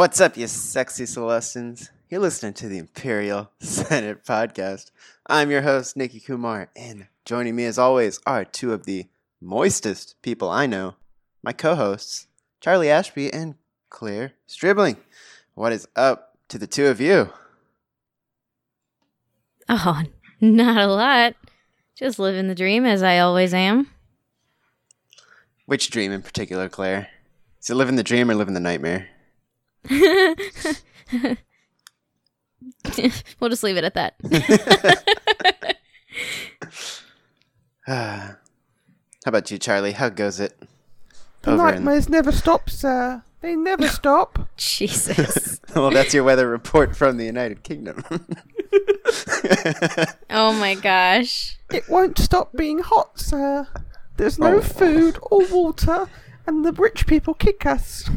What's up, you sexy Celestians? You're listening to the Imperial Senate podcast. I'm your host, Nikki Kumar, and joining me as always are two of the moistest people I know, my co hosts, Charlie Ashby and Claire Stribling. What is up to the two of you? Oh, not a lot. Just living the dream as I always am. Which dream in particular, Claire? Is it living the dream or living the nightmare? we'll just leave it at that. How about you, Charlie? How goes it? The over in- nightmares never stop, sir. They never stop. Jesus. well, that's your weather report from the United Kingdom. Oh my gosh. It won't stop being hot, sir. There's no Oh. food or water, and the rich people kick us.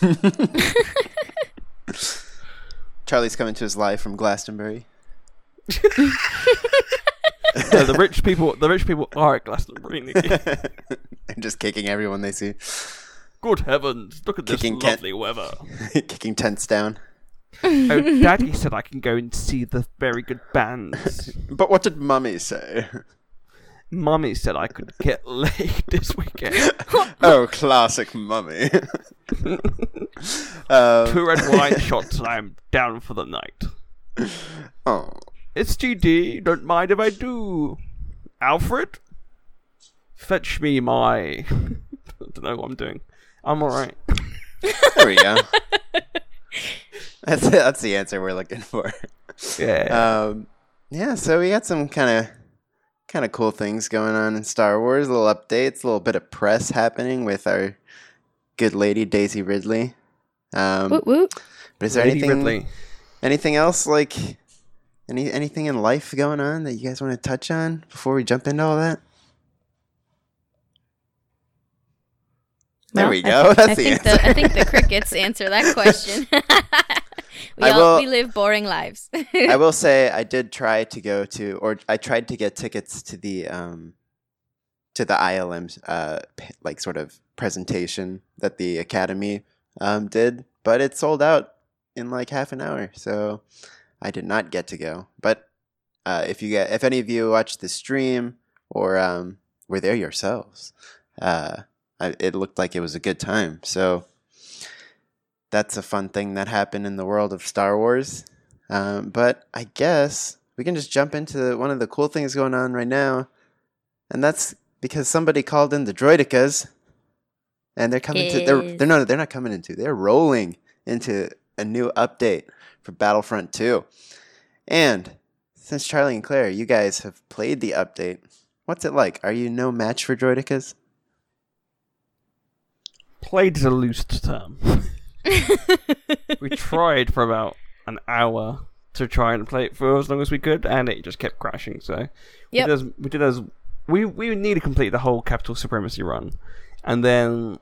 Charlie's coming to his live from Glastonbury. No, the rich people. The rich people are at Glastonbury. And just kicking everyone they see, Good heavens! Look at this Kicking cat- lovely weather. kicking tents down. Oh, Daddy said I can go and see the very good bands. But what did Mummy say? Mummy said I could get laid this weekend. oh, classic Mummy. um, Two red wine shots, and I'm down for the night. oh, It's GD. Don't mind if I do. Alfred, fetch me my. I don't know what I'm doing. I'm alright. there we go. that's. That's the answer we're looking for. Yeah. Um, yeah. So we got some kind of kind of cool things going on in Star Wars. A little updates, a little bit of press happening with our good lady Daisy Ridley. Um, Woot woot. but is there Lady anything Ridley. anything else like any anything in life going on that you guys want to touch on before we jump into all that? There Well, we go. th- That's I the think answer. I think the crickets answer that question. we I all will- we live boring lives. I will say I did try to go to, or I tried to get tickets to the um, to the ILM uh, like sort of presentation that the Academy um, did, but it sold out in like half an hour, so I did not get to go. But uh, if you get, if any of you watched the stream or um, were there yourselves, uh, I, it looked like it was a good time. So that's a fun thing that happened in the world of Star Wars. Um, but I guess we can just jump into one of the cool things going on right now, and that's because somebody called in the Droidekas, and they're coming to they're they're not they're not coming into they're rolling into a new update for Battlefront Two, and since Charlie and Claire, you guys have played the update. What's it like? Are you no match for Droidekas? Played is a loose term. we tried for about an hour to try and play it for as long as we could, and it just kept crashing. So Yep. we did as we did as we we need to complete the whole capital supremacy run, and then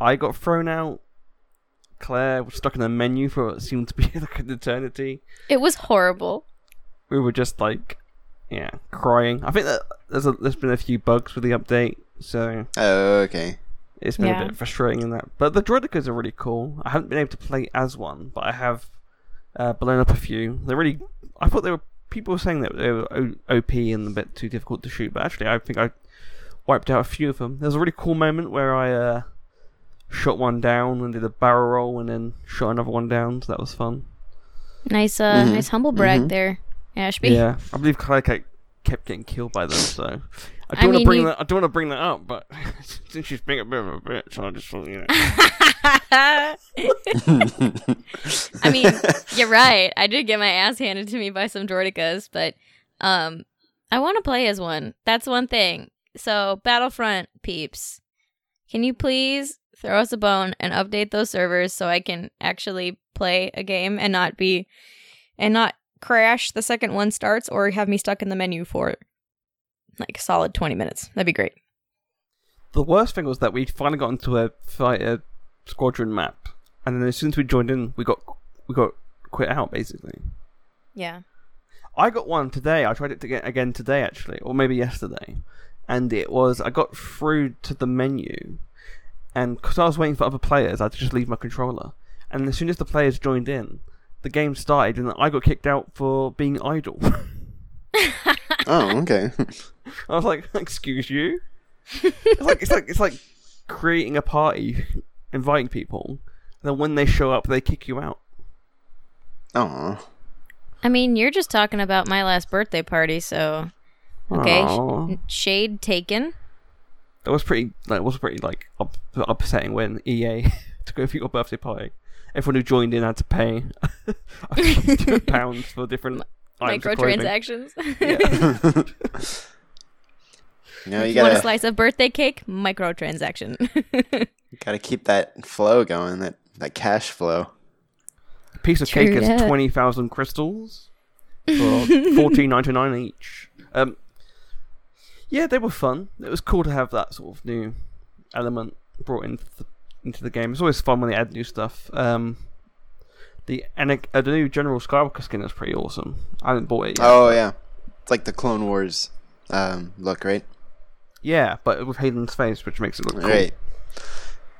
I got thrown out. Claire was stuck in the menu for what seemed to be like an eternity. it was horrible. We were just like, yeah, crying. I think that there's a, there's been a few bugs with the update, so Oh, okay. It's been Yeah. a bit frustrating in that. But the Droidekas are really cool. I haven't been able to play as one, but I have uh, blown up a few. They're really. I thought they were. People were saying that they were OP and a bit too difficult to shoot, but actually, I think I wiped out a few of them. There was a really cool moment where I uh, shot one down and did a barrel roll and then shot another one down, so that was fun. Nice uh Mhm. nice humble brag Mhm. there, Ashby. Yeah, I believe Claire kept getting killed by them, so I I don't want to bring you- that. I don't want to bring that up, but since she's being a bit of a bitch, I just thought, you know. I mean, you're right. I did get my ass handed to me by some Droidekas, but um, I want to play as one. That's one thing. So, Battlefront peeps, can you please throw us a bone and update those servers so I can actually play a game and not be and not crash the second one starts or have me stuck in the menu for like a solid 20 minutes. That'd be great. The worst thing was that we finally got into a fighter squadron map, and then as soon as we joined in, we got we got quit out basically. Yeah. I got one today. I tried it to get again today, actually, or maybe yesterday, and it was I got through to the menu, and because I was waiting for other players, I had to just leave my controller. And as soon as the players joined in, the game started, and I got kicked out for being idle. Oh, okay. I was like, "Excuse you." It's like it's like it's like creating a party, inviting people, and then when they show up, they kick you out. Oh, I mean, you're just talking about my last birthday party, so okay. sh- shade taken. That was pretty. That was pretty like up, upsetting when EA took over your birthday party. Everyone who joined in had to pay a few pounds for different items of clothing. Microtransactions. Yeah. you know, you you want a slice of birthday cake? Microtransaction. gotta keep that flow going, that that cash flow. A piece of True cake is twenty thousand crystals for fourteen ninety nine each. Um, yeah, they were fun. It was cool to have that sort of new element brought into the, into the game. It's always fun when they add new stuff. Um, the Anac- uh, the new General Skywalker skin is pretty awesome. I haven't bought it yet. Oh yeah, it's like the Clone Wars um, look, right? Yeah, but with Hayden's face, which makes it look cool.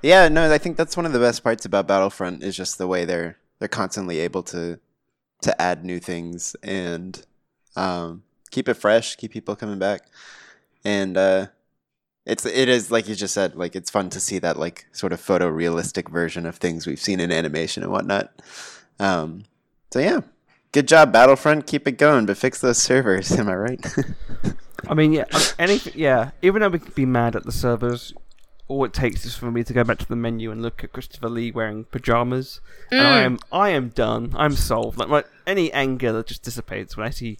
Yeah, no, I think that's one of the best parts about Battlefront is just the way they're they're constantly able to to add new things and um, keep it fresh, keep people coming back, and uh, it's it is like you just said, like it's fun to see that like sort of photorealistic version of things we've seen in animation and whatnot. Um, so yeah, good job, Battlefront. Keep it going, but fix those servers. Am I right? I mean, yeah, um, anything. Yeah, even though we could be mad at the servers, all it takes is for me to go back to the menu and look at Christopher Lee wearing pajamas, and I am I am done. I'm solved. Like, like any anger that just dissipates when I see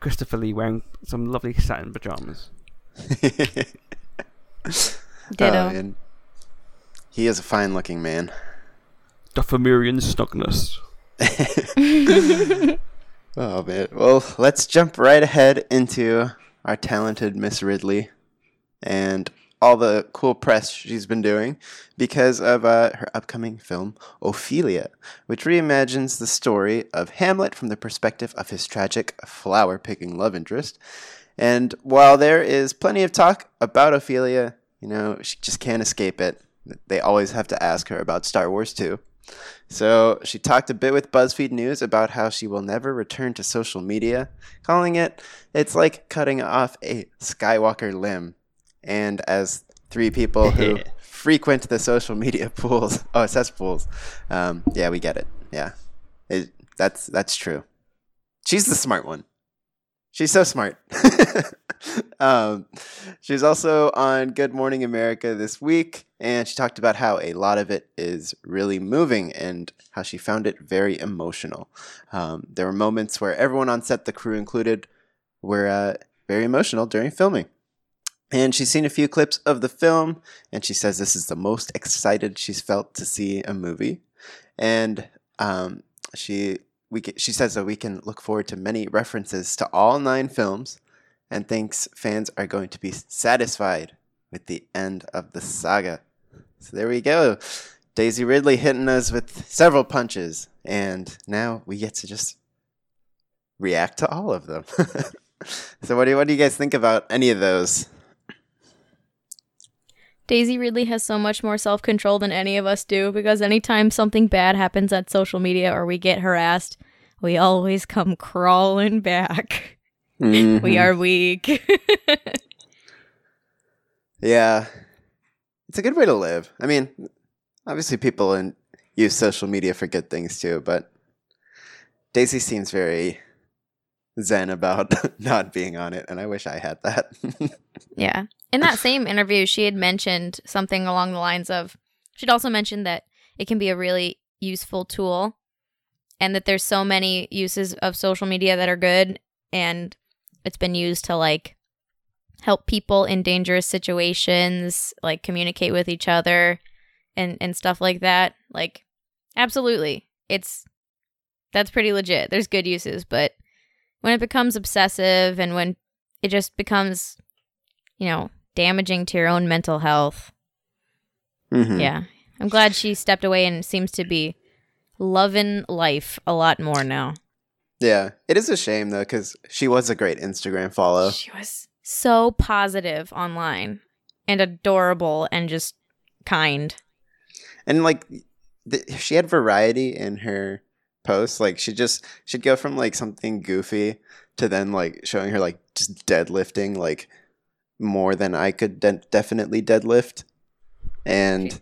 Christopher Lee wearing some lovely satin pajamas. Ditto. And he is a fine-looking man. Dathomirian snugness. Oh man. Well, let's jump right ahead into our talented Miss Ridley and all the cool press she's been doing because of uh, her upcoming film Ophelia, which reimagines the story of Hamlet from the perspective of his tragic flower picking love interest. And while there is plenty of talk about Ophelia, you know, she just can't escape it. They always have to ask her about Star Wars too. So she talked a bit with BuzzFeed News about how she will never return to social media, calling it it's like cutting off a Skywalker limb. And as three people who frequent the social media pools, oh cesspools, um, yeah, we get it. Yeah, it, that's that's true. She's the smart one. She's so smart. um, she's also on Good Morning America this week, and she talked about how a lot of it is really moving and how she found it very emotional. Um, there were moments where everyone on set, the crew included, were uh, very emotional during filming. And she's seen a few clips of the film, and she says this is the most excited she's felt to see a movie. And um, she we ca- she says that we can look forward to many references to all nine films, and thinks fans are going to be satisfied with the end of the saga. So there we go. Daisy Ridley hitting us with several punches, and now we get to just react to all of them. so what do what do you guys think about any of those? Daisy Ridley has so much more self control than any of us do because anytime something bad happens on social media or we get harassed, we always come crawling back. We Mhm. are weak. Yeah, it's a good way to live. I mean, obviously people in, use social media for good things too, but Daisy seems very zen about not being on it, and I wish I had that. yeah. In that same interview, she had mentioned something along the lines of she'd also mentioned that it can be a really useful tool and that there's so many uses of social media that are good and it's been used to like help people in dangerous situations like communicate with each other and and stuff like that. Like absolutely. It's that's pretty legit. There's good uses but when it becomes obsessive and when it just becomes you know damaging to your own mental health. Mhm. yeah. I'm glad she stepped away and seems to be loving life a lot more now Yeah, it is a shame though because she was a great Instagram follow. She was so positive online and adorable and just kind. and like th- she had variety in her posts like she just she'd go from like something goofy to then like showing her like just deadlifting like more than i could de- definitely deadlift and.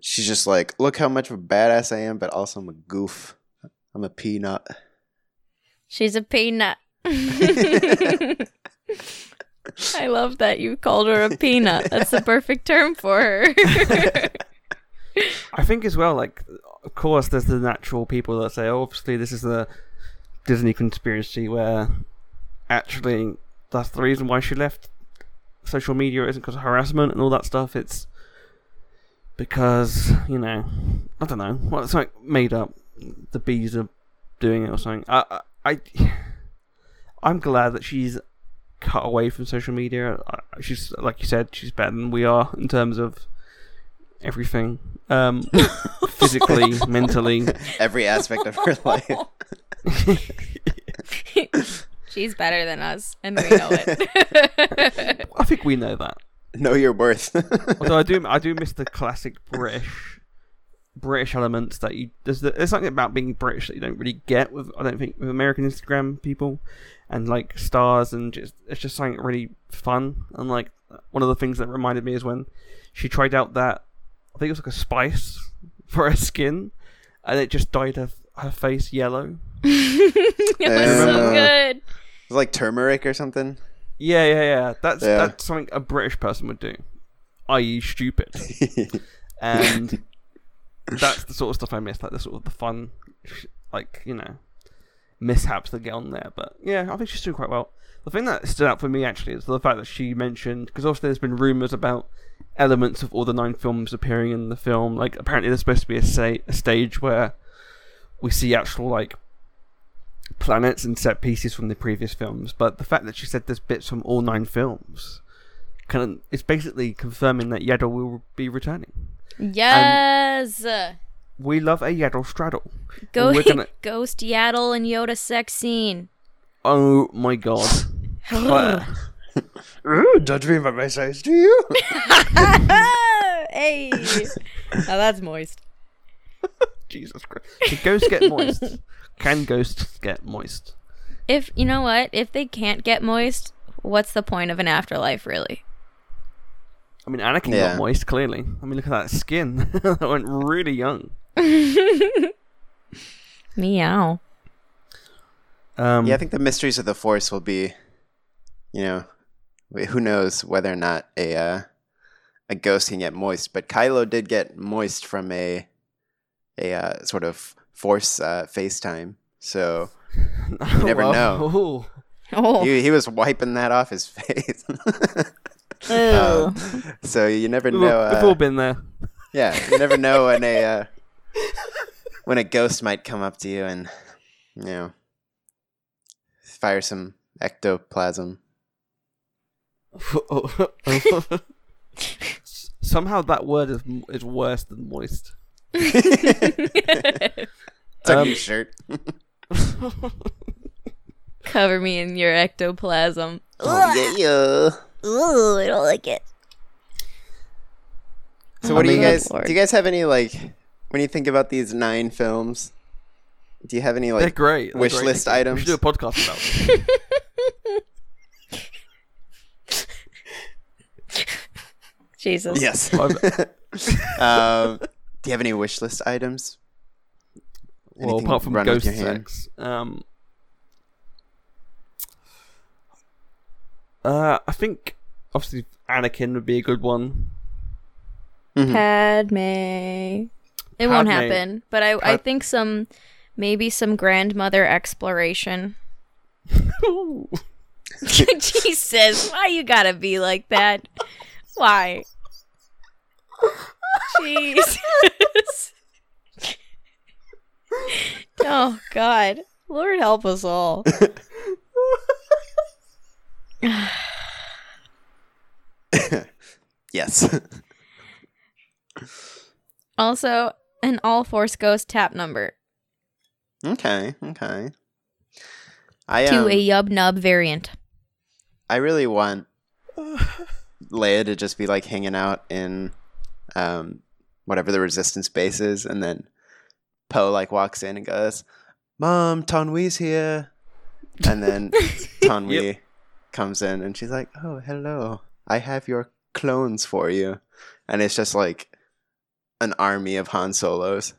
She's just like look how much of a badass i am but also i'm a goof i'm a peanut She's a peanut. I love that you called her a peanut. That's the perfect term for her. I think as well, like, of course, there's the natural people that say, oh, obviously, this is a Disney conspiracy where actually that's the reason why she left social media isn't because of harassment and all that stuff. It's because, you know, I don't know. Well, it's like made up. The bees are doing it or something. I, I, I I'm glad that she's cut away from social media. She's, like you said, she's better than we are in terms of everything. Um, physically, mentally. every aspect of her life She's better than us, and we know it. I think we know that. know your worth Although I do, I do miss the classic British, British elements that you. There's, the, there's something about being British that you don't really get with. I don't think with American Instagram people, and like stars, and just it's just something really fun. And like one of the things that reminded me is when she tried out that I think it was like a spice for her skin, and it just dyed her her face yellow. it was so good. It was like turmeric or something Yeah, yeah, yeah. That's Yeah. that's something a British person would do, i.e., stupid. and that's the sort of stuff I miss, like the sort of the fun, sh- like you know, mishaps that get on there. But yeah, I think she's doing quite well. The thing that stood out for me actually is the fact that she mentioned because obviously there's been rumors about elements of all the nine films appearing in the film. Like apparently there's supposed to be a, sa- a stage where we see actual like planets and set pieces from the previous films. But the fact that she said there's bits from all nine films. Kind of, it's basically confirming that Yaddle will be returning Yes. we love a Yaddle straddle. Go we're gonna- Ghost Yaddle and Yoda sex scene. Oh my god. Ooh, judge me by my size do you hey. Now that's moist. Jesus Christ. Can ghosts get moist? Can ghosts get moist? If you know what, if they can't get moist, what's the point of an afterlife, really? I mean, Anakin Yeah. got moist, clearly. I mean, look at that skin. that went really young. Meow. Um, yeah i think the mysteries of the force will be you know who knows whether or not a uh, a ghost can get moist but kylo did get moist from a a uh, sort of force uh, facetime so you never know. Oh. he, he was wiping that off his face Um, so you never We've, know all, we've uh, all been there. yeah you never know when a uh, when a ghost might come up to you and you know fire some ectoplasm Somehow that word is is worse than moist. Tuck Um, your shirt. Cover me in your ectoplasm. Oh, yeah, yeah. Ooh, I don't like it. So, what do you guys? Lord. Do you guys have any like when you think about these nine films? Do you have any They're like great. They're wish great. list We items? should do a podcast about them. Jesus. yes? Um, do you have any wish list items? Well, apart from ghost sex, um, uh, I think obviously Anakin would be a good one. Mhm. Padme. It won't happen, but I, I think some, maybe some grandmother exploration. Jesus, why you gotta be like that? Why? Jesus. Oh God, Lord help us all. yes. Also, an all force ghost tap number. okay. Okay. I to um, a Yub Nub variant. I really want Leia to just be like hanging out in um whatever the resistance base is, and then Poe like walks in and goes, "Mom, Taun We's here," and then Taun We Yep. comes in and she's like, "Oh, hello, I have your clones for you," and it's just like an army of Han Solos.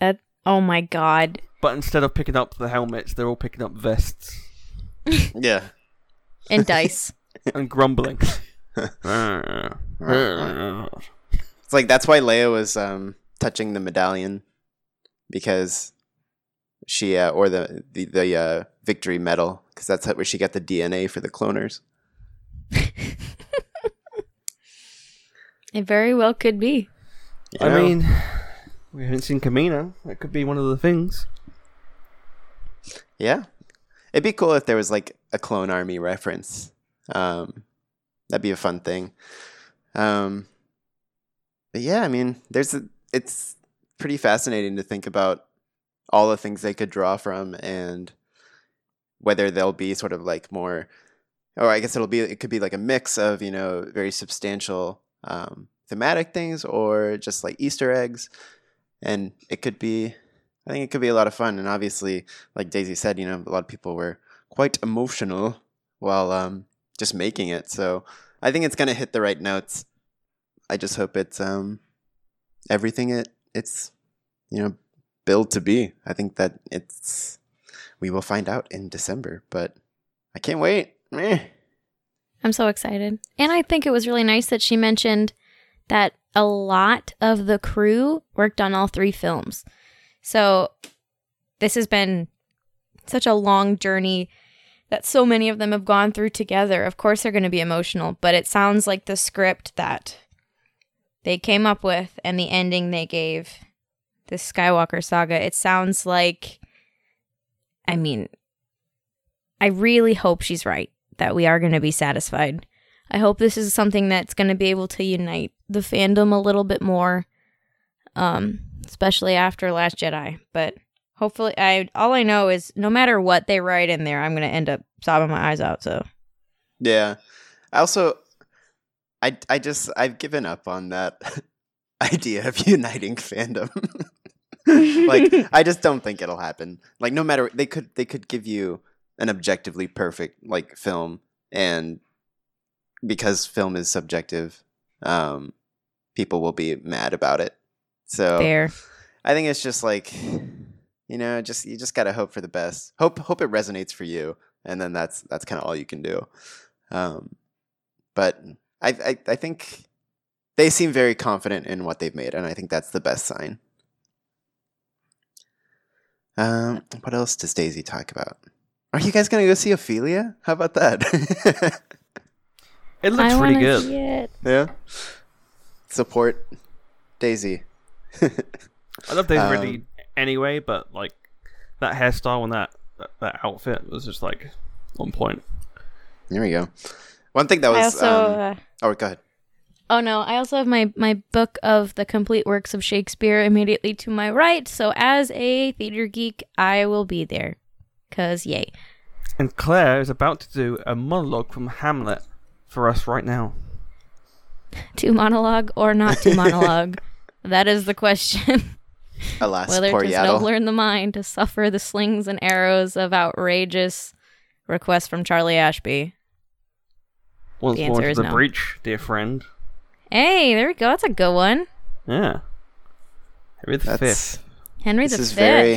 That oh my god. But instead of picking up the helmets, they're all picking up vests Yeah. And dice. and grumbling. It's like that's why Leia was um, touching the medallion because she uh, or the the, the uh, victory medal because that's where she got the DNA for the cloners. it very well could be. You I know? mean, we haven't seen Kamino. That could be one of the things. yeah, it'd be cool if there was like a clone army reference. Um, that'd be a fun thing. Um, but yeah, I mean, there's a, it's pretty fascinating to think about all the things they could draw from and whether they'll be sort of like more or I guess it'll be it could be like a mix of, you know, very substantial um, thematic things or just like Easter eggs. And it could be I think it could be a lot of fun. And obviously, like Daisy said, you know, a lot of people were quite emotional while um, just making it. So I think it's gonna hit the right notes. I just hope it's um, everything it it's you know built to be. I think that it's we will find out in December, but I can't wait. Meh. I'm so excited. And I think it was really nice that she mentioned that a lot of the crew worked on all three films. So this has been such a long journey that so many of them have gone through together. Of course, they're going to be emotional, but it sounds like the script that they came up with and the ending they gave the Skywalker saga, it sounds like, I mean, I really hope she's right that we are going to be satisfied. I hope this is something that's going to be able to unite the fandom a little bit more, um, especially after Last Jedi. But hopefully, I all I know is no matter what they write in there, I'm going to end up sobbing my eyes out. So Yeah. I also I I just I've given up on that idea of uniting fandom. like I just don't think it'll happen. Like no matter they could they could give you an objectively perfect like film and because film is subjective um people will be mad about it. So fair. I think it's just like you know, just you just gotta hope for the best. Hope hope it resonates for you, and then that's that's kind of all you can do. Um, but I, I I think they seem very confident in what they've made, and I think that's the best sign. Um, what else does Daisy talk about? Are you guys gonna go see Ophelia? How about that? It looks I pretty good. see it. yeah. Support Daisy. I love Daisy Um, Ridley anyway, but like that hairstyle and that, that that outfit was just like on point. There we go. One thing that I was. also. um, uh, oh, go ahead. Oh no, I also have my my book of the complete works of Shakespeare immediately to my right. So as a theater geek, I will be there. Cause yay. And Claire is about to do a monologue from Hamlet for us right now. To monologue or not to monologue? that is the question. Alas, Whether poor tis Yaddle. nobler in the mind to suffer the slings and arrows of outrageous requests from Charlie Ashby. Once The more answer into is the no. breach, dear friend. Hey, there we go. That's a good one. Yeah. Henry the That's Fifth. Henry this the is Fifth. very,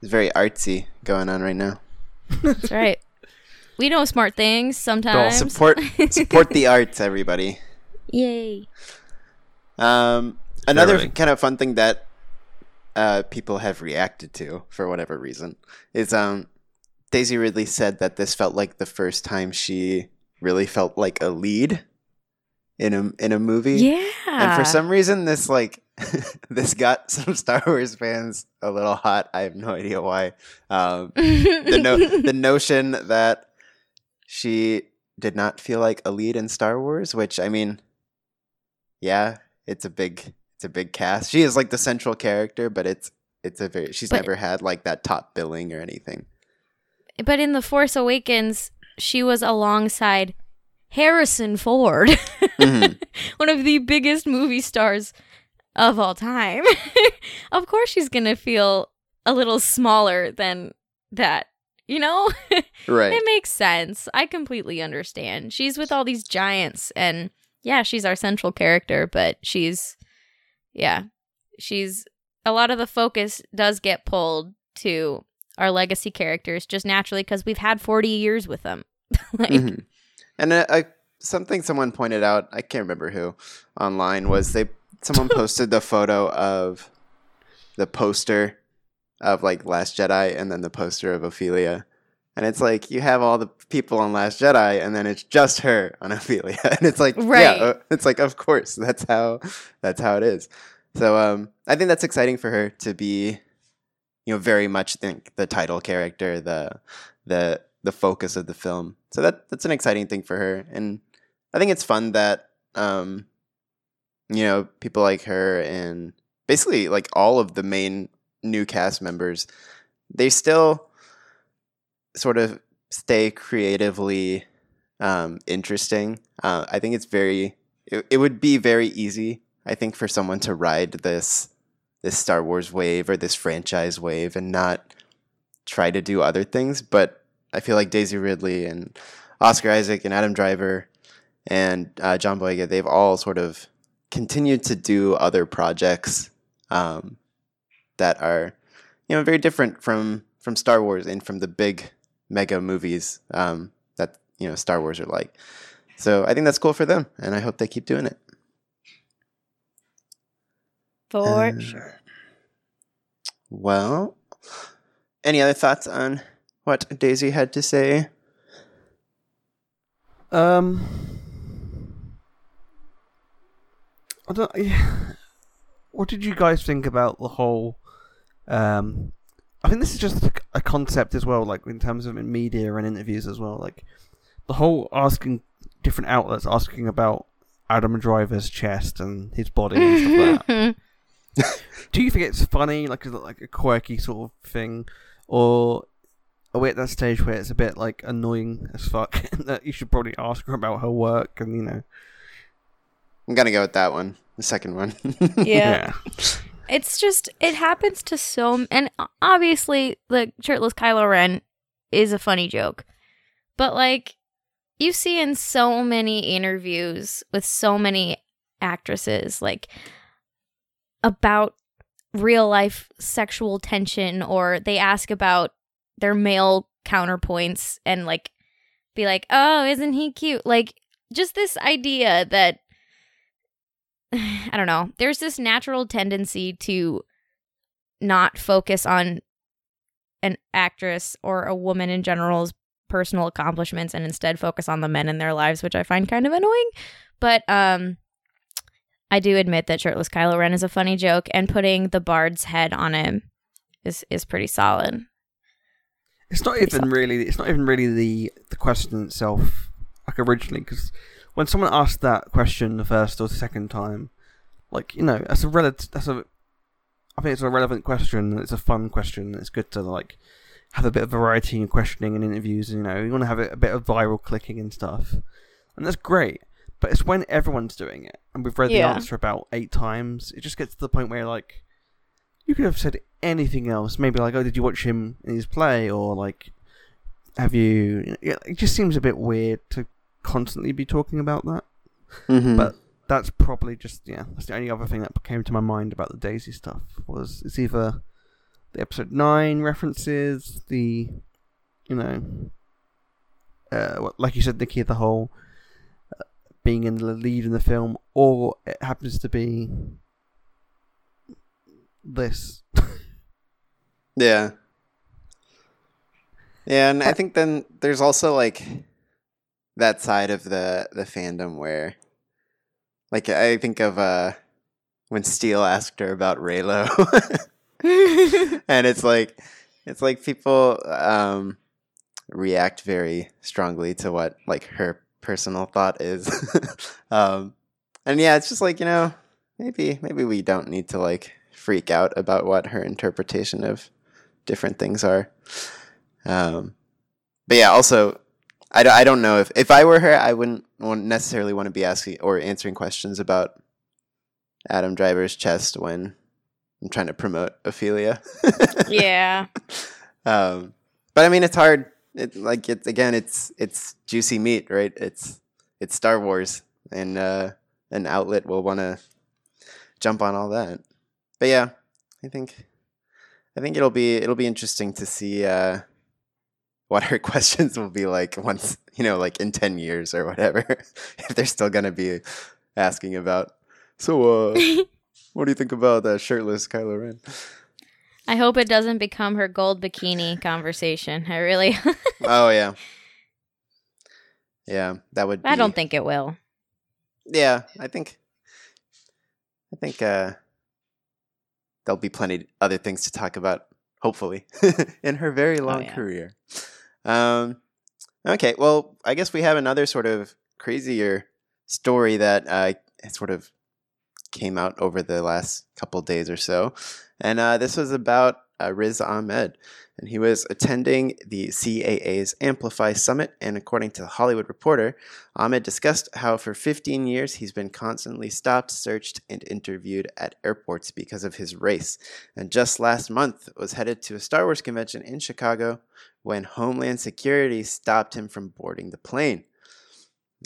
it's very artsy going on right now. That's right. We know smart things sometimes. Support, support the arts, everybody. Yay. Um, another Verily. kind of fun thing that uh, people have reacted to for whatever reason is um, Daisy Ridley said that this felt like the first time she really felt like a lead in a in a movie. Yeah. And for some reason, this like this got some Star Wars fans a little hot. I have no idea why. Um, the no- the notion that she did not feel like a lead in Star Wars, which I mean, yeah, it's a big it's a big cast. She is like the central character, but it's it's a very she's But- never had like that top billing or anything. But in The Force Awakens, she was alongside Harrison Ford, Mhm. one of the biggest movie stars of all time. of course, she's going to feel a little smaller than that. You know? Right. It makes sense. I completely understand. She's with all these giants, and yeah, she's our central character, but she's, yeah, she's a lot of the focus does get pulled to our legacy characters just naturally because we've had 40 years with them. like, Mhm. And uh, I, something someone pointed out, I can't remember who, online was they someone posted the photo of the poster of like Last Jedi and then the poster of Ophelia. And it's like you have all the people on Last Jedi and then it's just her on Ophelia. And it's like Right. yeah, uh, it's like of course that's how that's how it is. So um I think that's exciting for her to be you know very much think the title character, the the the focus of the film. So that that's an exciting thing for her, and I think it's fun that um, you know people like her and basically like all of the main new cast members, they still sort of stay creatively um, interesting. Uh, I think it's very it, it would be very easy, I think, for someone to ride this this Star Wars wave or this franchise wave and not try to do other things. But I feel like Daisy Ridley and Oscar Isaac and Adam Driver and uh, John Boyega, they've all sort of continued to do other projects um, that are, you know, very different from from Star Wars and from the big mega movies um, that you know Star Wars are like. So I think that's cool for them, and I hope they keep doing it. for Uh, sure. Well, any other thoughts on what Daisy had to say? Um, I don't. What did you guys think about the whole? Um, I think this is just a, a concept as well, like in terms of in media and interviews as well. Like the whole asking different outlets asking about Adam Driver's chest and his body and stuff like that. Do you think it's funny, like like a quirky sort of thing, or are we at that stage where it's a bit like annoying as fuck that you should probably ask her about her work and you know? I'm gonna go with that one, the second one. yeah. It's just it happens to so and obviously the shirtless Kylo Ren is a funny joke. But like you see in so many interviews with so many actresses like about real life sexual tension or they ask about their male counterpoints and like be like, "Oh, isn't he cute?" Like just this idea that I don't know. There's this natural tendency to not focus on an actress or a woman in general's personal accomplishments and instead focus on the men in their lives, which I find kind of annoying. But um I do admit that shirtless Kylo Ren is a funny joke and putting the bard's head on him is is pretty solid. It's not even really. It's not even really the the question itself, like originally, because when someone asked that question the first or the second time, like you know, that's a relative. That's a. I think it's a relevant question. It's a fun question. It's good to like have a bit of variety in questioning and interviews. You know, you want to have a, a bit of viral clicking and stuff, and that's great. But it's when everyone's doing it, and we've read Yeah. the answer about eight times. It just gets to the point where like, you could have said anything else. Maybe like, oh, did you watch him in his play, or like, have you? yeah, It just seems a bit weird to constantly be talking about that. Mhm. But that's probably just yeah. That's the only other thing that came to my mind about the Daisy stuff was it's either the episode nine references, the you know, uh, like you said, Nikki, the whole uh, being in the lead in the film, or it happens to be this. Yeah. Yeah, and I think then there's also like that side of the the fandom where like I think of uh when Steele asked her about Reylo and it's like it's like people um react very strongly to what like her personal thought is. um and yeah, it's just like, you know, maybe maybe we don't need to like freak out about what her interpretation of different things are. Um, but yeah, also, I, don't- I don't know if if I were her, I wouldn't necessarily want to be asking or answering questions about Adam Driver's chest when I'm trying to promote Ophelia. Yeah. Um, but I mean, it's hard. It like it's again, it's it's juicy meat, right? It's it's Star Wars, and uh, an outlet will want to jump on all that. But yeah, I think I think it'll be it'll be interesting to see uh, what her questions will be like once you know, like in ten years or whatever, if they're still gonna be asking about. So, uh, what do you think about that shirtless Kylo Ren? I hope it doesn't become her gold bikini conversation. I really, Oh yeah, yeah. That would. Be, I don't think it will. Yeah, I think. I think uh, there'll be plenty other things to talk about. Hopefully, in her very long yeah. career. Um, okay, well, I guess we have another sort of crazier story that uh, sort of came out over the last couple days or so, and uh, this was about uh, Riz Ahmed, and he was attending the CAA's Amplify Summit, and according to the Hollywood Reporter, Ahmed discussed how for 15 years he's been constantly stopped, searched, and interviewed at airports because of his race, and just last month was headed to a Star Wars convention in Chicago when Homeland Security stopped him from boarding the plane.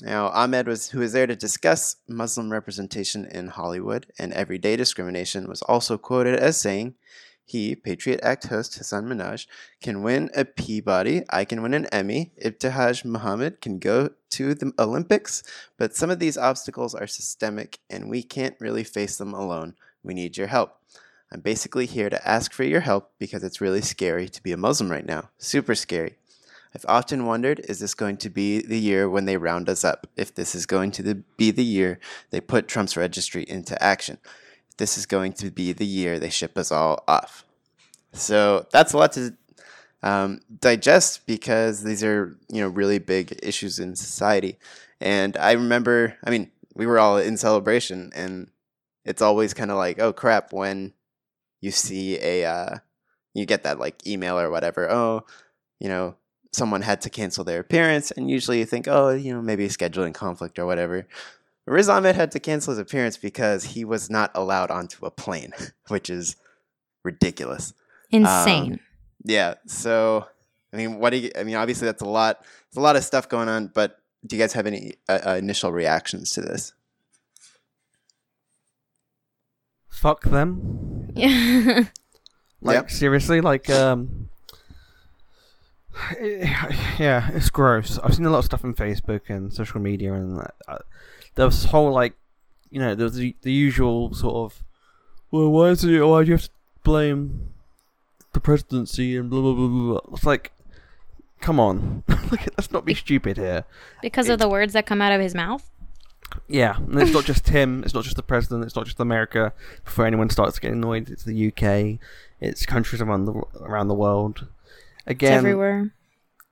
Now, Ahmed was who was there to discuss Muslim representation in Hollywood and everyday discrimination was also quoted as saying, he, Patriot Act host Hasan Minhaj, can win a Peabody. I can win an Emmy. Ibtihaj Muhammad can go to the Olympics. But some of these obstacles are systemic and we can't really face them alone. We need your help. I'm basically here to ask for your help because it's really scary to be a Muslim right now. Super scary. I've often wondered is this going to be the year when they round us up? If this is going to be the year they put Trump's registry into action? This is going to be the year they ship us all off? So that's a lot to um, digest because these are you know really big issues in society. And I remember, I mean, we were all in celebration, and it's always kind of like, oh crap, when you see a uh, you get that like email or whatever. Oh, you know, someone had to cancel their appearance, and usually you think, oh, you know, maybe a scheduling conflict or whatever. Riz Ahmed had to cancel his appearance because he was not allowed onto a plane, which is ridiculous. Insane. Yeah. So, I mean, what do you? I mean, obviously that's a lot. There's a lot of stuff going on. But do you guys have any uh, uh, initial reactions to this? Fuck them. yeah. Like Yep. seriously, like um, yeah, it's gross. I've seen a lot of stuff on Facebook and social media, and uh, there was this whole like, you know, there was the, the usual sort of, well, why is it? Why do you have to blame the presidency and blah blah blah blah? blah. It's like, come on, Like, let's not be stupid here. because of the words that come out of his mouth. Yeah, and it's not just him. It's not just the president. It's not just America. Before anyone starts getting annoyed, it's the UK. It's countries around the around the world. It's Again, everywhere.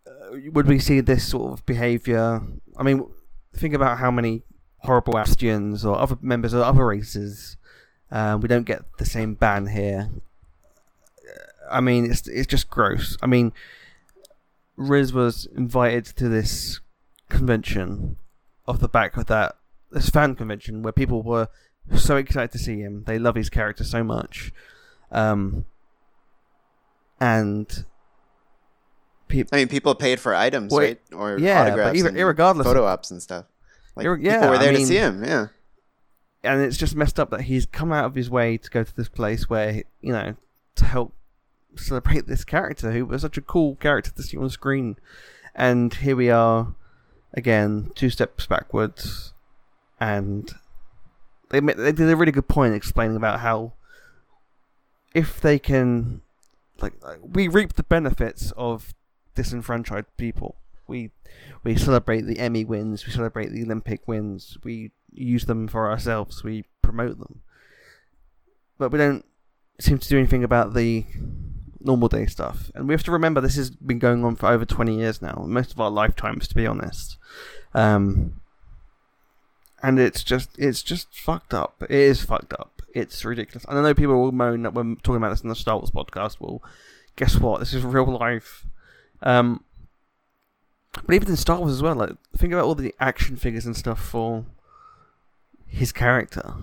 Uh, would we see this sort of behaviour? I mean, think about how many horrible Astians or other members of other races. Um, we don't get the same ban here. I mean, it's it's just gross. I mean, Riz was invited to this convention off the back of that this fan convention where people were so excited to see him. They love his character so much, um, and pe- I mean, people paid for items, Well, right? Or yeah, but and irregardless photo ops and stuff. Like, Ir- yeah, people were I there to see him. Yeah. and it's just messed up that he's come out of his way to go to this place where you know to help celebrate this character who was such a cool character to see on screen and here we are again two steps backwards and they they did a really good point explaining about how if they can like, like we reap the benefits of disenfranchised people we we celebrate the Emmy wins, we celebrate the Olympic wins, we use them for ourselves, we promote them. But we don't seem to do anything about the normal day stuff. And we have to remember this has been going on for over 20 years now, most of our lifetimes, to be honest. Um, and it's just it's just fucked up. It is fucked up. It's ridiculous. And I know people will moan that we're talking about this in the Star Wars podcast. Well, guess what? This is real life. Um, but even in Star Wars as well, like think about all the action figures and stuff for his character.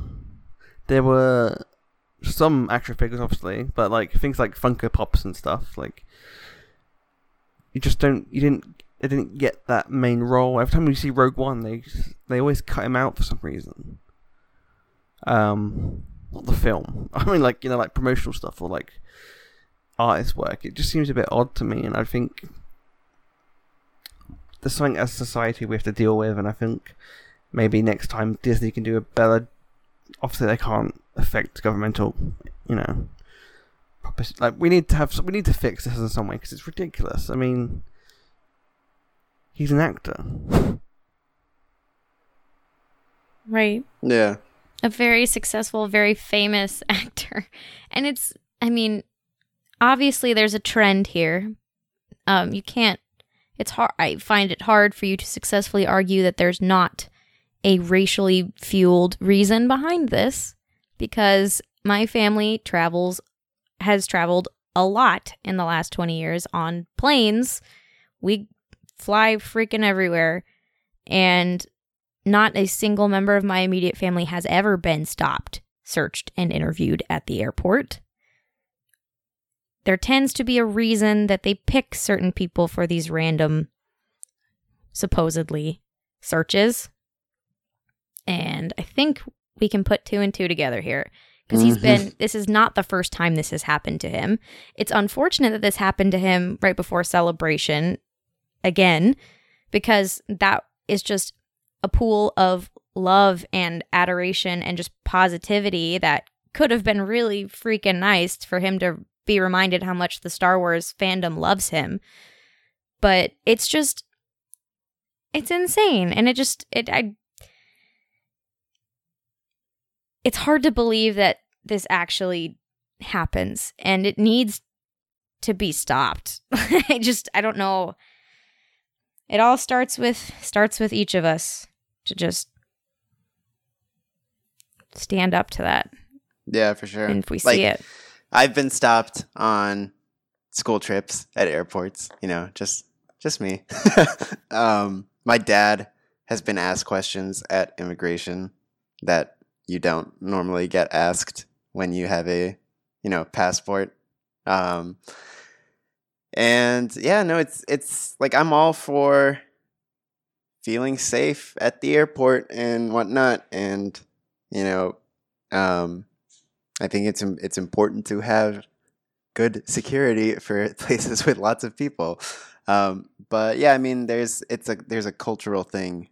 There were some action figures, obviously, but like things like Funko Pops and stuff. Like you just don't, you didn't, it didn't get that main role. Every time you see Rogue One, they they always cut him out for some reason. Um, not the film. I mean, like you know, like promotional stuff or like artist work. It just seems a bit odd to me, and I think there's something as a society we have to deal with, and I think maybe next time Disney can do a better. Obviously, they can't affect governmental, you know. Like we need to have, we need to fix this in some way because it's ridiculous. I mean, he's an actor, Right. Yeah. a very successful, very famous actor. And it's, I mean, obviously there's a trend here. Um, you can't, it's hard, I find it hard for you to successfully argue that there's not a racially fueled reason behind this because my family travels, has traveled a lot in the last 20 years on planes. We fly freaking everywhere. And not a single member of my immediate family has ever been stopped, searched, and interviewed at the airport. There tends to be a reason that they pick certain people for these random, supposedly, searches. And I think we can put two and two together here. Because he's been, mm-hmm. this is not the first time this has happened to him. It's unfortunate that this happened to him right before celebration again, because that is just a pool of love and adoration and just positivity that could have been really freaking nice for him to be reminded how much the Star Wars fandom loves him. But it's just it's insane and it just it I it's hard to believe that this actually happens and it needs to be stopped. I just I don't know. It all starts with starts with each of us to just stand up to that. Yeah, for sure. And if we see it. I've been stopped on school trips at airports. You know, just just me. um, my dad has been asked questions at immigration that you don't normally get asked when you have a you know passport. Um, and yeah, no, it's it's like I'm all for feeling safe at the airport and whatnot, and you know, um, I think it's it's important to have good security for places with lots of people. Um, but yeah, I mean, there's it's a there's a cultural thing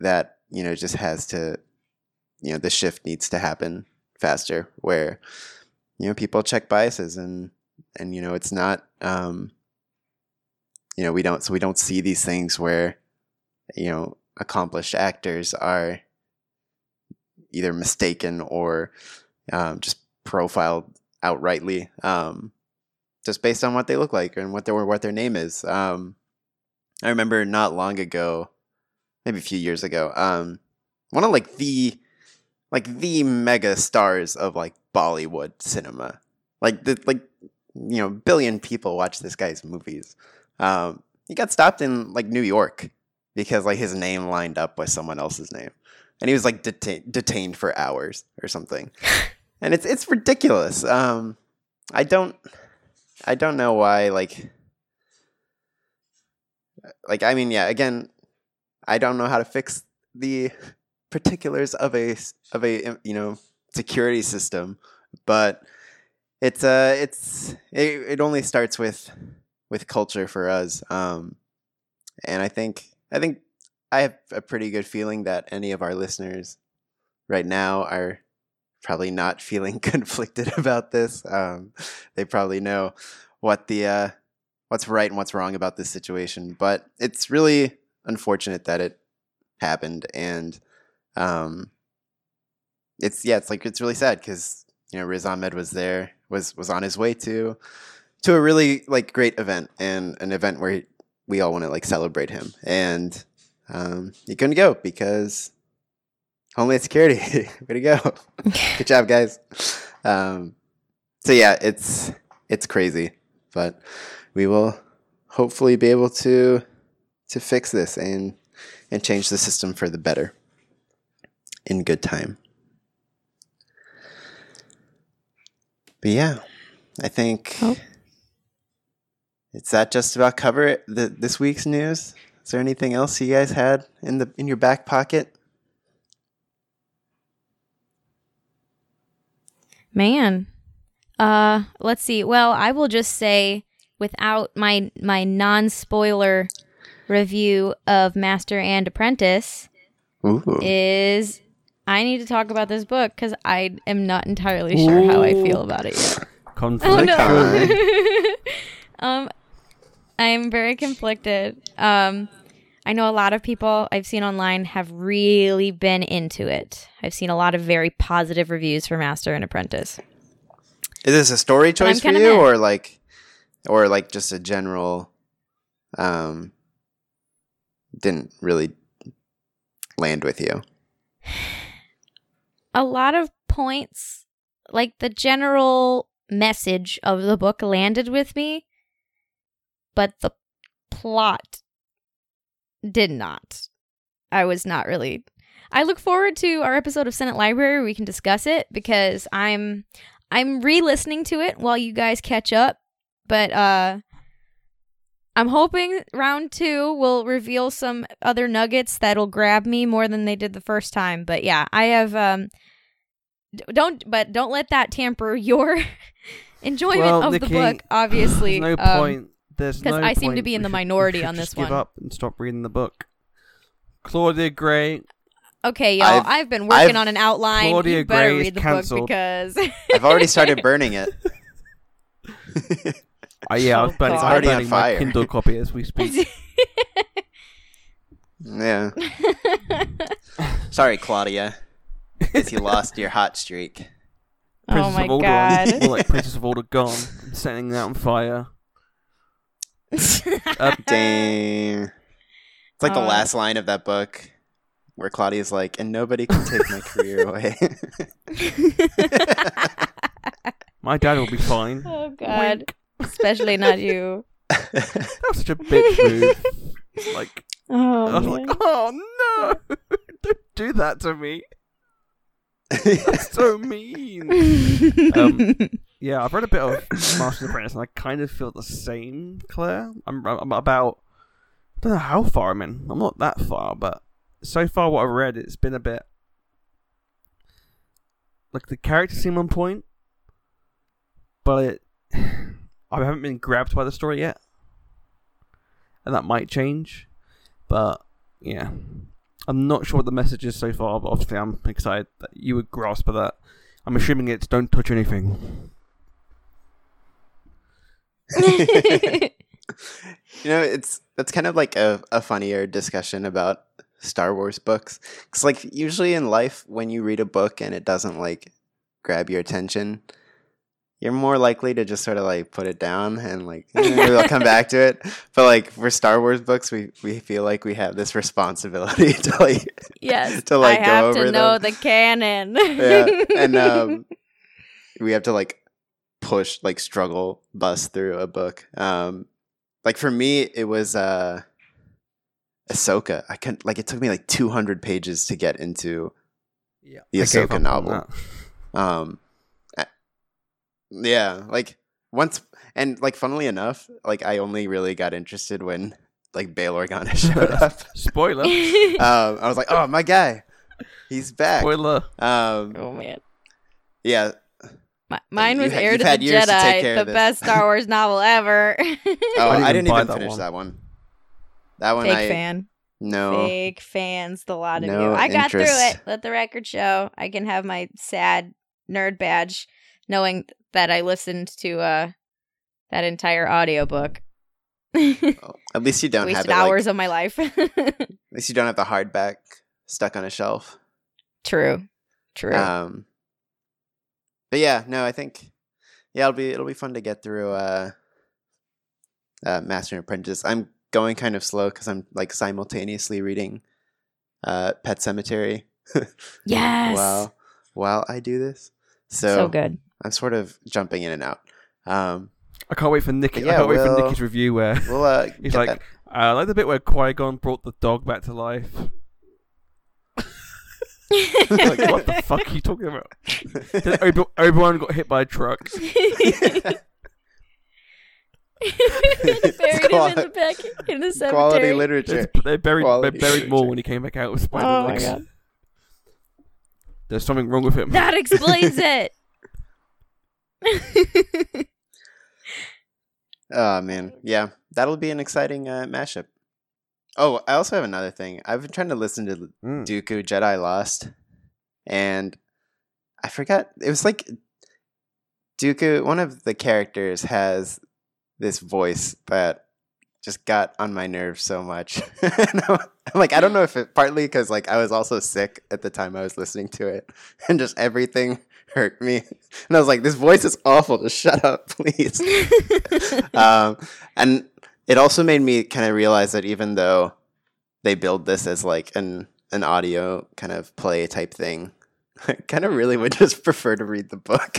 that you know just has to you know the shift needs to happen faster where you know people check biases and and you know it's not um, you know we don't so we don't see these things where you know accomplished actors are either mistaken or um, just profiled outrightly, um, just based on what they look like and what their what their name is. Um, I remember not long ago, maybe a few years ago, um, one of like the like the mega stars of like Bollywood cinema, like the like you know billion people watch this guy's movies. Um, he got stopped in like New York because like his name lined up with someone else's name and he was like deta- detained for hours or something. and it's it's ridiculous. Um, I don't I don't know why like like I mean yeah again I don't know how to fix the particulars of a of a you know security system, but it's uh it's it, it only starts with with culture for us. Um, and I think I think I have a pretty good feeling that any of our listeners right now are probably not feeling conflicted about this. Um, they probably know what the uh, what's right and what's wrong about this situation, but it's really unfortunate that it happened, and um, it's yeah, it's like it's really sad because you know Riz Ahmed was there, was was on his way to to a really like great event and an event where we all want to like celebrate him and um, he couldn't go because Homeland Security. Way to go. Good job, guys. Um, so yeah, it's it's crazy, but we will hopefully be able to to fix this and and change the system for the better in good time. But yeah, I think Oh. it's that just about cover it the, this week's news. Is there anything else you guys had in the in your back pocket? Man. Uh let's see. Well, I will just say without my my non-spoiler review of Master and Apprentice Ooh. is I need to talk about this book cuz I am not entirely sure how I feel about it yet. Oh Conflict. no. um I'm very conflicted. Um I know a lot of people I've seen online have really been into it. I've seen a lot of very positive reviews for Master and Apprentice. Is this a story choice for you, or like, or like just a general? Um, didn't really land with you. a lot of points, like the general message of the book landed with me, but the plot did not. I was not really. I look forward to our episode of Senate Library where we can discuss it because I'm I'm re-listening to it while you guys catch up, but uh I'm hoping round 2 will reveal some other nuggets that'll grab me more than they did the first time. But yeah, I have um d- don't but don't let that tamper your enjoyment Well, of the book obviously. No um, point. There's 'cause no I seem to be in the should- minority should on just this give one. up and stop reading the book. Claudia Gray. Okay, y'all. I've- I've, been working I've- on an outline. Claudia you better Gray is read the cancelled. book because I've already started burning it. Uh, yeah, I Oh, was burning, God. I'm Already on burning my fire. Kindle copy as we speak. yeah. Sorry, Claudia. Guess you lost your hot streak. oh my of Alderaan. god. More like Princess of Alder gone, setting that on fire. Dang. It's like the Uh, last line of that book where Claudia's like, and nobody can take my career away. my dad will be fine. oh god. Wink. Especially not you. That was such a bitch move. Like, Oh, I was man. like, oh no! Don't do that to me. That's so mean. Um, Yeah, I've read a bit of Master and Apprentice, and I kind of feel the same, Claire. I'm, I'm about, I don't know how far I'm in. I'm not that far, but so far what I've read, it's been a bit like the characters seem on point, but it, I haven't been grabbed by the story yet, and that might change. But yeah, I'm not sure what the message is so far. But obviously, I'm excited that you would grasp that. I'm assuming it's don't touch anything. you know, it's that's kind of like a, a funnier discussion about Star Wars books. Because, like, usually in life, when you read a book and it doesn't like grab your attention, you're more likely to just sort of like put it down and like maybe I'll come back to it. But like for Star Wars books, we we feel like we have this responsibility to like yes. to, like, I go have over to know the canon. yeah, and um, we have to like push, like struggle, bust through a book. Um, like for me, it was uh, Ahsoka. I can like it took me like two hundred pages to get into. Yeah, The I Ahsoka novel. Um, I- yeah, like once, and like funnily enough, like I only really got interested when like Bail Organa showed up. Spoiler. um, I was like, oh my guy, he's back. Spoiler. Um, oh man. yeah, Mi- Mine was ha- Heir to the had years to Jedi, the best Star Wars novel ever. Oh, didn't I even didn't even that finish one. that one. That one, Fake I fan. no. Fake fans, the lot of No you. I got through it. Let the record show. I can have my sad nerd badge knowing that I listened to uh that entire audiobook. Oh, At least you don't have Wasted it. hours Like, of my life. at least you don't have the hardback stuck on a shelf. True. True. Um, but yeah, no, I think yeah, it'll be it'll be fun to get through uh, uh Master and Apprentice. I'm going kind of slow because I'm like simultaneously reading uh Pet Sematary Yes. while while I do this. So, So good. I'm sort of jumping in and out. Um, I can't wait for Nicky. Yeah, I can't wait for Nicky's review where we'll uh, he's like, that- I like the bit where Qui Gon brought the dog back to life. Like, what the fuck are you talking about? Then Obi- Obi-Wan got hit by a truck. Buried him in the back in the cemetery. quality They, literature. they buried Quality they buried Maul literature. when he came back out with spider Oh my legs. god. There's something wrong with him. That explains it. Oh man, yeah, that'll be an exciting uh, mashup. Oh, I also have another thing. I've been trying to listen to Mm. Dooku Jedi Lost, and I forgot it was like Dooku. One of the characters has this voice that just got on my nerves so much. I'm like, I don't know if it partly because like I was also sick at the time I was listening to it, and just everything hurt me. And I was like, this voice is awful. Just shut up, please um, and it also made me kind of realize that even though they build this as like an an audio kind of play type thing, I kind of really would just prefer to read the book.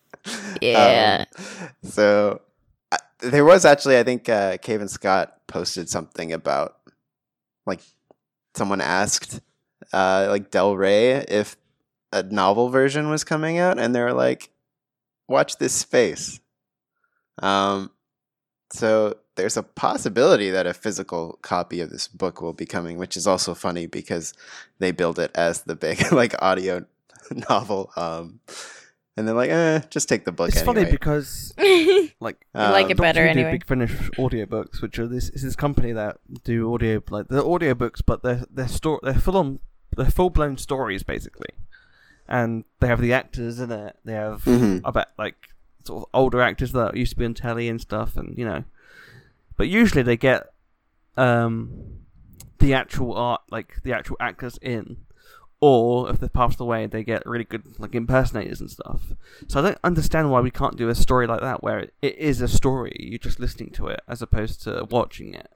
yeah. Um, so I, there was actually, I think, uh, Cavan Scott posted something about like someone asked uh, like Del Rey if a novel version was coming out, and they were like, "Watch this space." Um, so there's a possibility that a physical copy of this book will be coming, which is also funny because they build it as the big like audio novel. Um, and they're like, eh, just take the book It's funny because like I like Um, it better Doctor do anyway. Big Finish audiobooks, which are this is this company that do audio like they're audiobooks, but they're they're sto- they're full on they're full blown stories basically, and they have the actors in it. They have Mhm. I bet like sort of older actors that used to be on telly and stuff, and you know, but usually they get um the actual art like the actual actors in. Or if they've passed away, they get really good like impersonators and stuff. So I don't understand why we can't do a story like that where it is a story, you're just listening to it as opposed to watching it.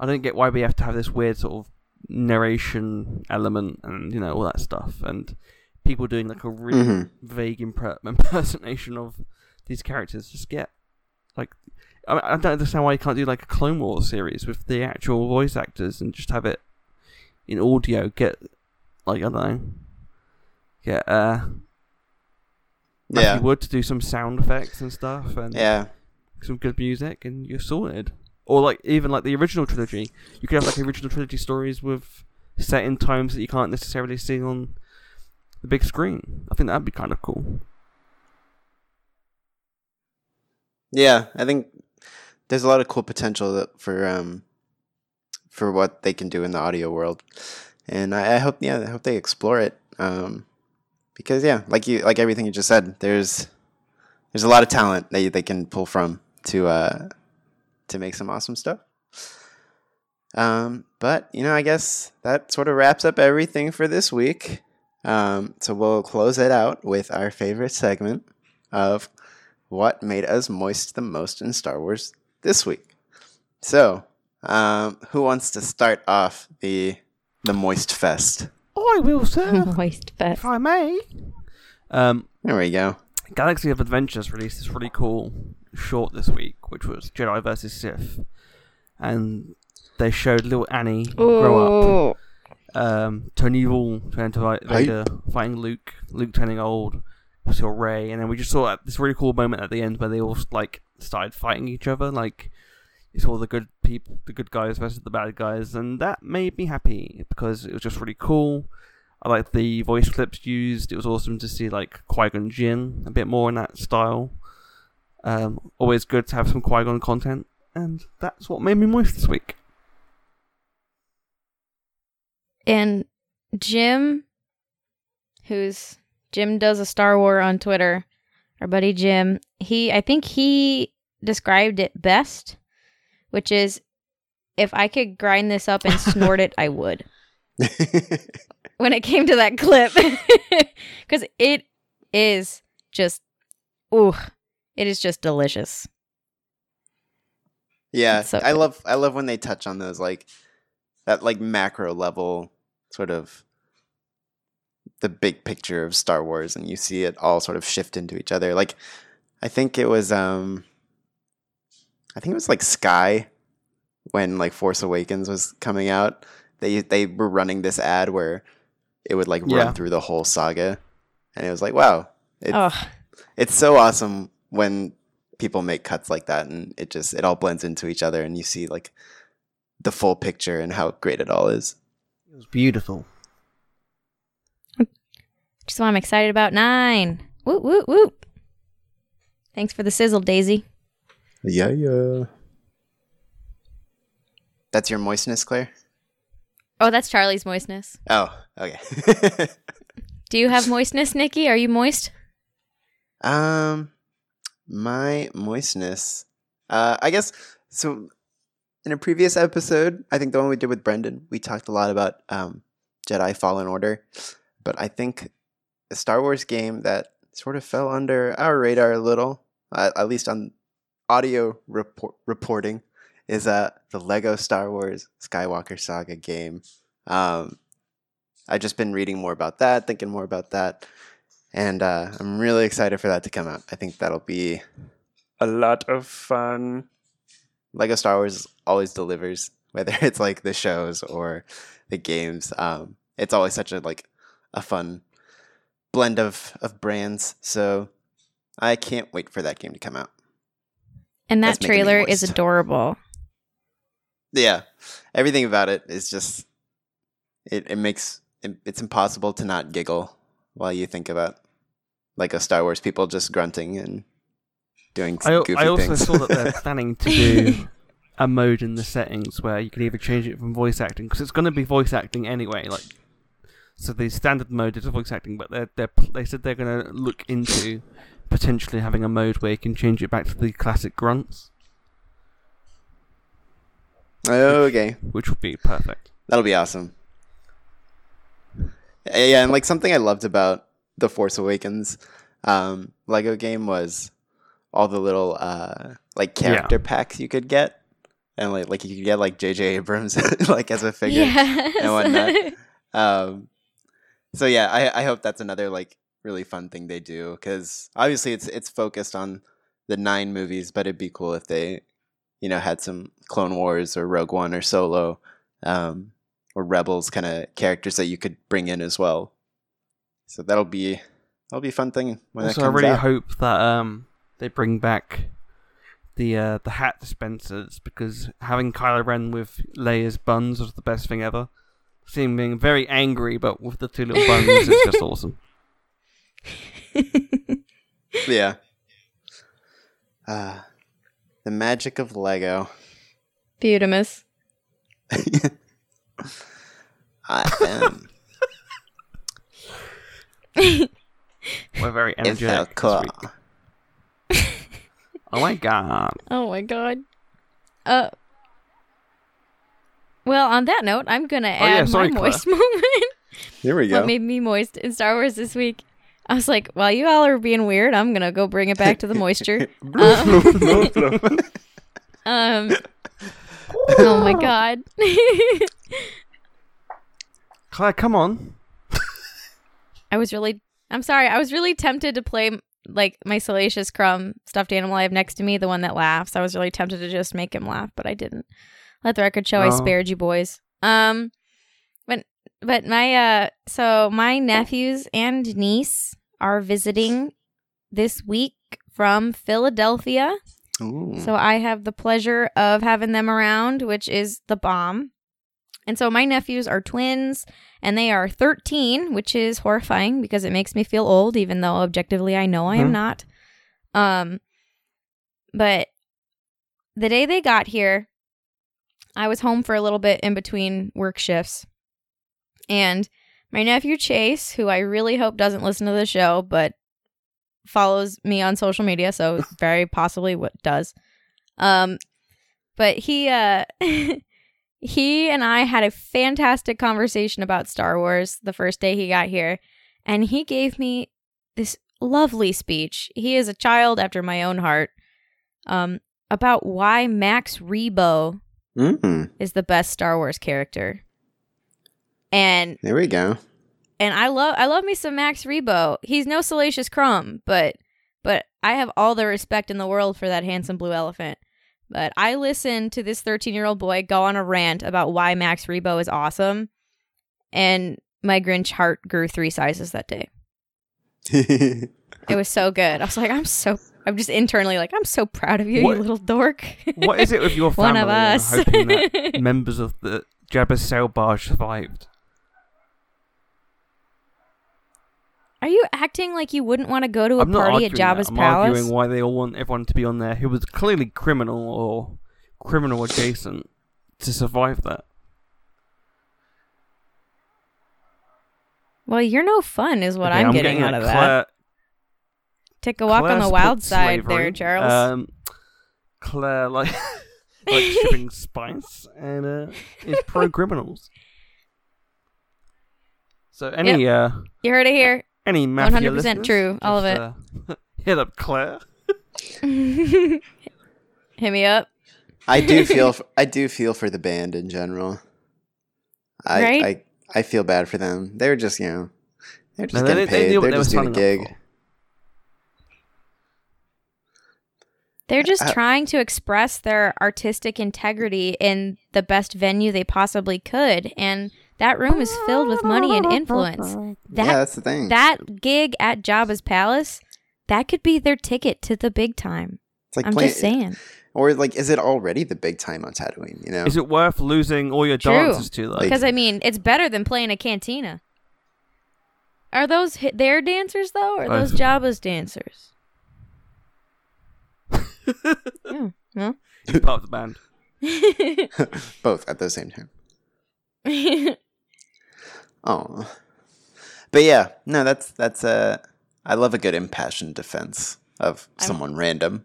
I don't get why we have to have this weird sort of narration element and you know all that stuff and people doing like a really Mhm. vague impre- impersonation of these characters. Just get like I, I don't understand why you can't do like a Clone Wars series with the actual voice actors and just have it in audio. Get like I don't know, get uh Matthew yeah, Wood to do some sound effects and stuff and yeah, some good music and you're sorted. Or like even like the original trilogy, you could have like original trilogy stories with set in times that you can't necessarily see on the big screen. I think that'd be kind of cool. yeah. I think there's a lot of cool potential for um for what they can do in the audio world, and I, I hope yeah I hope they explore it. Um, because yeah, like you like everything you just said, there's there's a lot of talent that they can pull from to uh to make some awesome stuff. Um, but you know, I guess that sort of wraps up everything for this week. Um, so we'll close it out with our favorite segment of what made us moist the most in Star Wars this week. So, um, who wants to start off the the moist fest? I will, sir, Moist fest. if I may. Um, There we go. Galaxy of Adventures released this really cool short this week, which was Jedi versus Sith, and they showed little Annie grow up. Ooh. um, turn evil, turn into Vi- Vader, fighting Luke, Luke turning old, we saw Rey, and then we just saw this really cool moment at the end where they all like started fighting each other, like it's all the good people, the good guys versus the bad guys, and that made me happy because it was just really cool. I liked the voice clips used. It was awesome to see like Qui Gon Jinn a bit more in that style. Um, always good to have some Qui Gon content, and that's what made me moist this week. And Jim, who's Jim does a Star War on Twitter, our buddy Jim, he I think he described it best, which is if I could grind this up and snort it, I would. When it came to that clip, because it is just, ooh, it is just delicious. yeah, so I love I love when they touch on those like that like macro level sort of the big picture of Star Wars, and you see it all sort of shift into each other. Like, I think it was, um, I think it was like Sky when like Force Awakens was coming out. They they were running this ad where it would like Yeah. run through the whole saga, and it was like, wow, it, Oh, it's so awesome when people make cuts like that, and it just it all blends into each other, and you see like the full picture and how great it all is. It was beautiful. Just why I'm excited about nine. Whoop whoop whoop. Thanks for the sizzle, Daisy. Yeah, yeah. That's your moistness, Claire. Oh, that's Charlie's moistness. Oh, okay. Do you have moistness, Nikki? Are you moist? um, my moistness. Uh, I guess so. In a previous episode, I think the one we did with Brendan, we talked a lot about um, Jedi Fallen Order, but I think a Star Wars game that sort of fell under our radar a little, uh, at least on audio report- reporting, is uh, the Lego Star Wars Skywalker Saga game. Um, I've just been reading more about that, thinking more about that, and uh, I'm really excited for that to come out. I think that'll be a lot of fun. Lego Star Wars always delivers, whether it's like the shows or the games. Um, it's always such a like a fun blend of of brands. So I can't wait for that game to come out. And that That's trailer is adorable. Yeah, everything about it is just it. It makes it, it's impossible to not giggle while you think about like a Star Wars people just grunting and doing I, goofy I also things. saw that they're planning to do a mode in the settings where you can either change it from voice acting because it's going to be voice acting anyway. Like, so the standard mode is voice acting, but they're, they're they said they're going to look into potentially having a mode where you can change it back to the classic grunts, Oh, okay, which would be perfect. that'll be awesome. Yeah, and like something I loved about the Force Awakens um, Lego game was all the little uh, like character packs you could get, and like like you could get like J.J. Abrams like as a figure. Yes. and whatnot. Um, so yeah, I I hope that's another like really fun thing they do because obviously it's it's focused on the nine movies, but it'd be cool if they, you know, had some Clone Wars or Rogue One or Solo, um, or Rebels kind of characters that you could bring in as well. So that'll be that'll be a fun thing when also, that I really out. hope that um they bring back the uh, the hat dispensers because having Kylo Ren with Leia's buns was the best thing ever. Seeing him being very angry, but with the two little buns, it's just awesome. yeah. Uh, the magic of Lego. Beautimus. I am. We're very energetic. cool. Oh my god! Oh my god. Uh. Well, on that note, I'm gonna Oh, yeah, add sorry, my Claire. moist moment. Here we go. what made me moist in Star Wars this week. I was like, while you all are being weird, I'm gonna go bring it back to the moisture. Um, oh my god. Claire, come on! I was really I'm sorry, I was really tempted to play like my Salacious Crumb stuffed animal I have next to me, the one that laughs. I was really tempted to just make him laugh, but I didn't. Let the record show I Oh. spared you boys. Um but but my uh so my nephews and niece are visiting this week from Philadelphia. Ooh. So I have the pleasure of having them around, which is the bomb. And so my nephews are twins and they are 13, which is horrifying because it makes me feel old even though objectively I know I am Mhm. not. Um but the day they got here, I was home for a little bit in between work shifts. And my nephew Chase, who I really hope doesn't listen to the show, but follows me on social media, so very possibly what does. Um, but he uh he and I had a fantastic conversation about Star Wars the first day he got here, and he gave me this lovely speech. He is a child after my own heart. Um, about why Max Rebo Mm, is the best Star Wars character. And there we go. and I love I love me some Max Rebo. He's no Salacious Crumb, but but I have all the respect in the world for that handsome blue elephant. But I listened to this 13 year old boy go on a rant about why Max Rebo is awesome, and my Grinch heart grew three sizes that day. It was so good. I was like, I'm so. I'm just internally like, I'm so proud of you, What- you little dork. What is it with your family? One of us. hoping that members of the Jabba's sail barge survived? Are you acting like you wouldn't want to go to a I'm party at Jabba's that. I'm palace? arguing why they all want everyone to be on there who was clearly criminal or criminal adjacent to survive that. Well, you're no fun, is what Okay, I'm, getting, out at of that. Claire, Take a walk on the wild side slavery. there, Charles. Um, Claire like like shipping spice and uh, is pro criminals. So any uh you heard it here. any mafia 100% listeners, true, all of it. uh, hit up Claire. Hit me up. I do feel f- I do feel for the band in general. I Right? I, I feel bad for them. They're just you know they're just No, getting they paid. knew what They're they just doing a gig. for. They're just Uh, trying to express their artistic integrity in the best venue they possibly could, and that room is filled with money and influence. That yeah, that's the thing. that gig at Jabba's palace, that could be their ticket to the big time. it's like I'm playing, just saying. or like, is it already the big time on Tatooine? You know, Is it worth losing all your True. dances to like? Because I mean, it's better than playing a cantina. Are those hi- their dancers though, or I those see. Jabba's dancers? Well, He's part of the band. both at the same time? Oh, but yeah, no, that's that's uh, I love a good impassioned defense of I'm- someone random.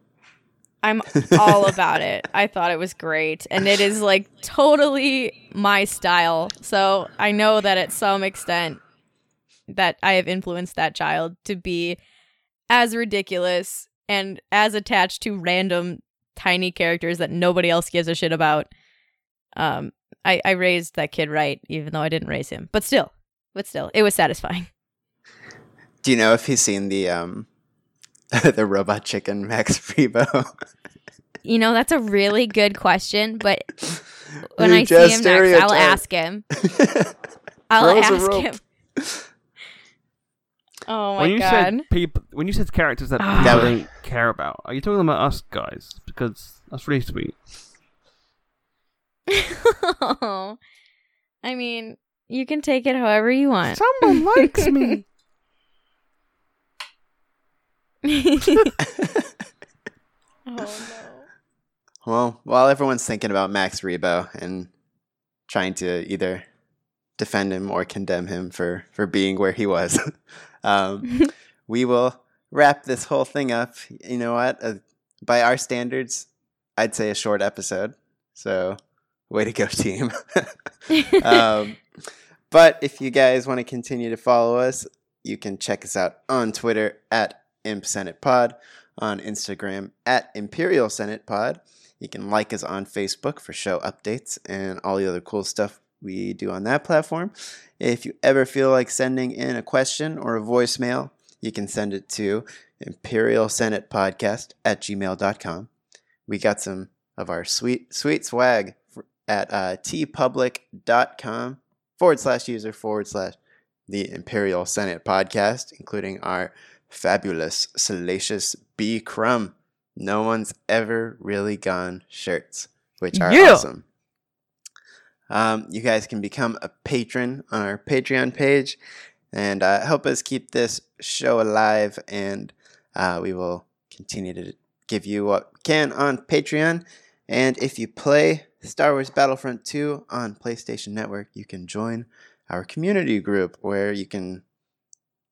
I'm all about it. I thought it was great, and it is like totally my style. So I know that at some extent that I have influenced that child to be as ridiculous and as attached to random tiny characters that nobody else gives a shit about. Um, I, I raised that kid right, even though I didn't raise him. But still, but still, it was satisfying. Do you know if he's seen the um, the robot chicken Max Rebo? You know, that's a really good question, but when You I see him next, I'll ask him. I'll Throws ask him. Oh my when you god. said people, when you said characters that Ah. people don't care about, are you talking about us guys? Because that's really sweet. I mean, you can take it however you want. Someone likes me. oh no. Well, while everyone's thinking about Max Rebo and trying to either defend him or condemn him for, for being where he was, um, we will wrap this whole thing up. You know what? Uh, by our standards, I'd say a short episode. So, way to go, team. um, but if you guys want to continue to follow us, you can check us out on Twitter at Imp Senate Pod, on Instagram at Imperial Senate Pod. You can like us on Facebook for show updates and all the other cool stuff we do on that platform. If you ever feel like sending in a question or a voicemail, you can send it to Imperial Senate Podcast at gmail.com. We got some of our sweet, sweet swag at uh, teepublic.com forward slash user forward slash the Imperial Senate Podcast, including our fabulous, salacious B Crumb. No one's ever really gone shirts, which are Yeah. awesome. Um, you guys can become a patron on our Patreon page and uh, help us keep this show alive. And uh, we will continue to give you what we can on Patreon. And if you play Star Wars Battlefront 2 on PlayStation Network, you can join our community group where you can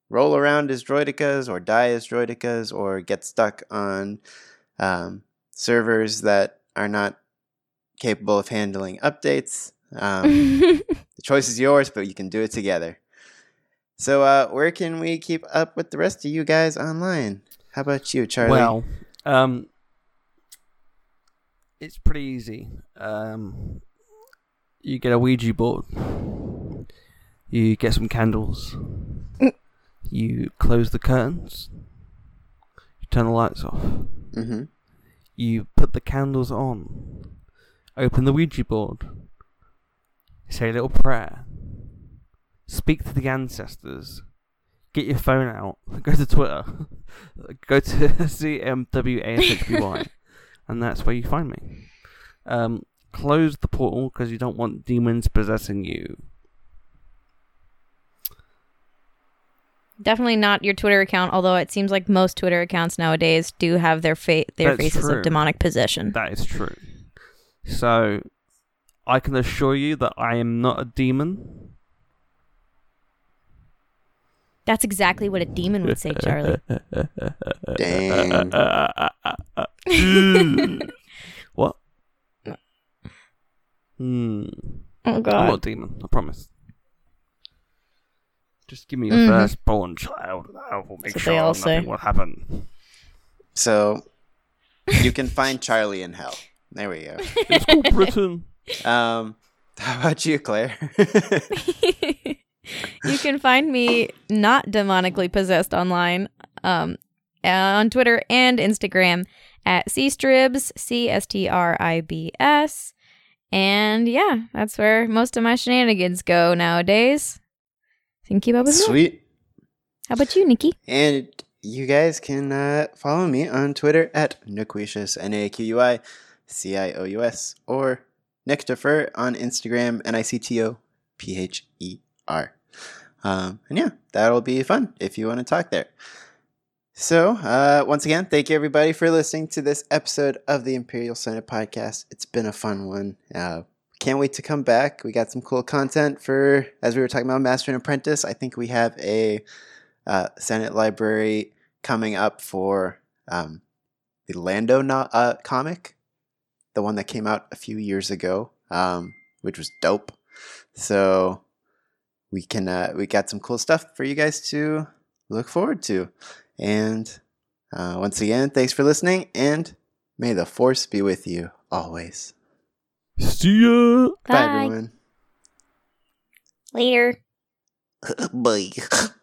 roll around as Droidekas or die as Droidekas or get stuck on um, servers that are not capable of handling updates. Um, the choice is yours, but you can do it together. So, uh, where can we keep up with the rest of you guys online? How about you, Charlie? Well, um, it's pretty easy. Um, you get a Ouija board, You get some candles. you close the curtains. You turn the lights off. Mm-hmm. You put the candles on. Open the Ouija board. Say a little prayer. Speak to the ancestors. Get your phone out. Go to Twitter. Go to CMWASHBY. and that's where you find me. Um, close the portal because you don't want demons possessing you. Definitely not your Twitter account, although it seems like most Twitter accounts nowadays do have their fa- their That's faces true. of demonic possession. That is true. So, I can assure you that I am not a demon. That's exactly what a demon would say, Charlie. Dang. what? Hmm. oh God. I'm not a demon, I promise. Just give me your Mhm. firstborn child, and I will make That's sure they all nothing say. will happen. So you can find Charlie in hell. There we go. It's called Britain. Um, how about you, Claire? you can find me not demonically possessed online um, on Twitter and Instagram at cstribs, C S T R I B S. And yeah, that's where most of my shenanigans go nowadays. So you can keep up with me. Sweet. How about you, Nikki? And you guys can uh, follow me on Twitter at Naquicious, N A Q U I C I O U S, or Nictopher on Instagram, N I C T O P H E R. Um, and yeah, that'll be fun if you want to talk there. So, uh, once again, thank you everybody for listening to this episode of the Imperial Senate podcast. It's been a fun one. Uh, can't wait to come back. We got some cool content for, as we were talking about Master and Apprentice. I think we have a uh, Senate Library coming up for um, the Lando no- uh, comic, the one that came out a few years ago, um, which was dope. So we can uh, we got some cool stuff for you guys to look forward to. And uh, once again, thanks for listening, and may the force be with you always. See ya! Bye, everyone. Later. Bye.